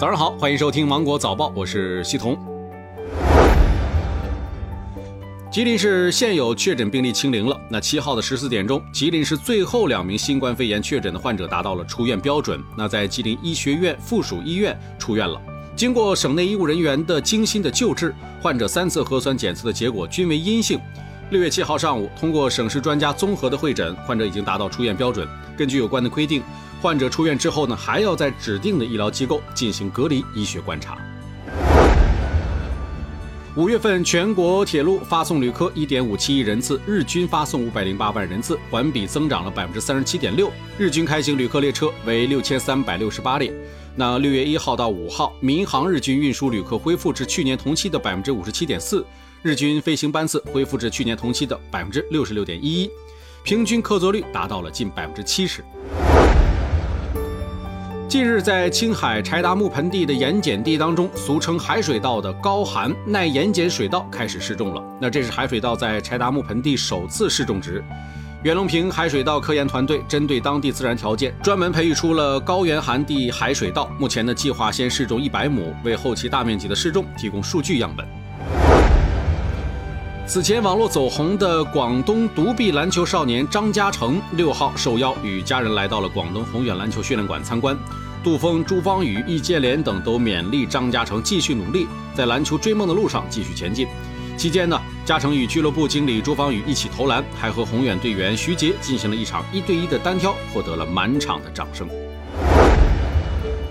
早上好，欢迎收听芒果早报，我是西彤。吉林市现有确诊病例清零了。那七号的十四点钟，吉林市最后两名新冠肺炎确诊的患者达到了出院标准，那在吉林医学院附属医院出院了。经过省内医务人员的精心的救治，患者三次核酸检测的结果均为阴性。六月七号上午，通过省市专家综合的会诊，患者已经达到出院标准。根据有关的规定，患者出院之后呢，还要在指定的医疗机构进行隔离医学观察。五月份全国铁路发送旅客一点五七亿人次，日均发送五百零八万人次，环比增长了百分之三十七点六，日均开行旅客列车为六千三百六十八列。那六月一号到五号，民航日均运输旅客恢复至去年同期的百分之五十七点四。日均飞行班次恢复至去年同期的百分之六十六点一一，平均客座率达到了近百分之七十。近日，在青海柴达木盆地的盐碱地当中，俗称海水稻的高寒耐盐碱水稻开始试种了。那这是海水稻在柴达木盆地首次试种植。袁隆平海水稻科研团队针对当地自然条件，专门培育出了高原寒地海水稻。目前呢，计划先试种一百亩，为后期大面积的试种提供数据样本。此前网络走红的广东独臂篮球少年张家成，六号受邀与家人来到了广东宏远篮球训练馆参观。杜峰、朱芳雨、易建联等都勉励张家成继续努力，在篮球追梦的路上继续前进。期间呢，嘉诚与俱乐部经理朱芳雨一起投篮，还和宏远队员徐杰进行了一场一对一的单挑，获得了满场的掌声。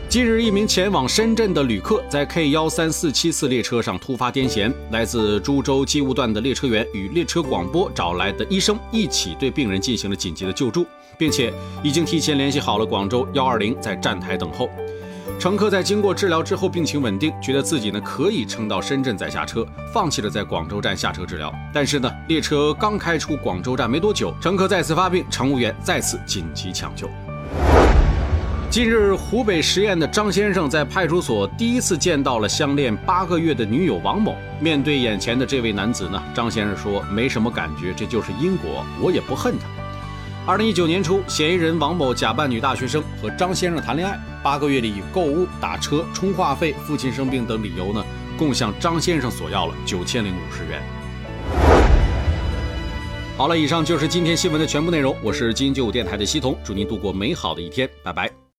近日，一名前往深圳的旅客在 K 幺三四七次列车上突发癫痫，来自株洲机务段的列车员与列车广播找来的医生一起对病人进行了紧急的救助，并且已经提前联系好了广州幺二零，在站台等候。乘客在经过治疗之后病情稳定，觉得自己呢可以撑到深圳再下车，放弃了在广州站下车治疗。但是呢，列车刚开出广州站没多久，乘客再次发病，乘务员再次紧急抢救。近日，湖北十堰的张先生在派出所第一次见到了相恋八个月的女友王某。面对眼前的这位男子呢，张先生说：“没什么感觉，这就是因果，我也不恨他。”二零一九年初，嫌疑人王某假扮女大学生和张先生谈恋爱，八个月里以购物、打车、充话费、父亲生病等理由呢，共向张先生索要了九千零五十元。好了，以上就是今天新闻的全部内容。我是金九五电台的西彤，祝您度过美好的一天，拜拜。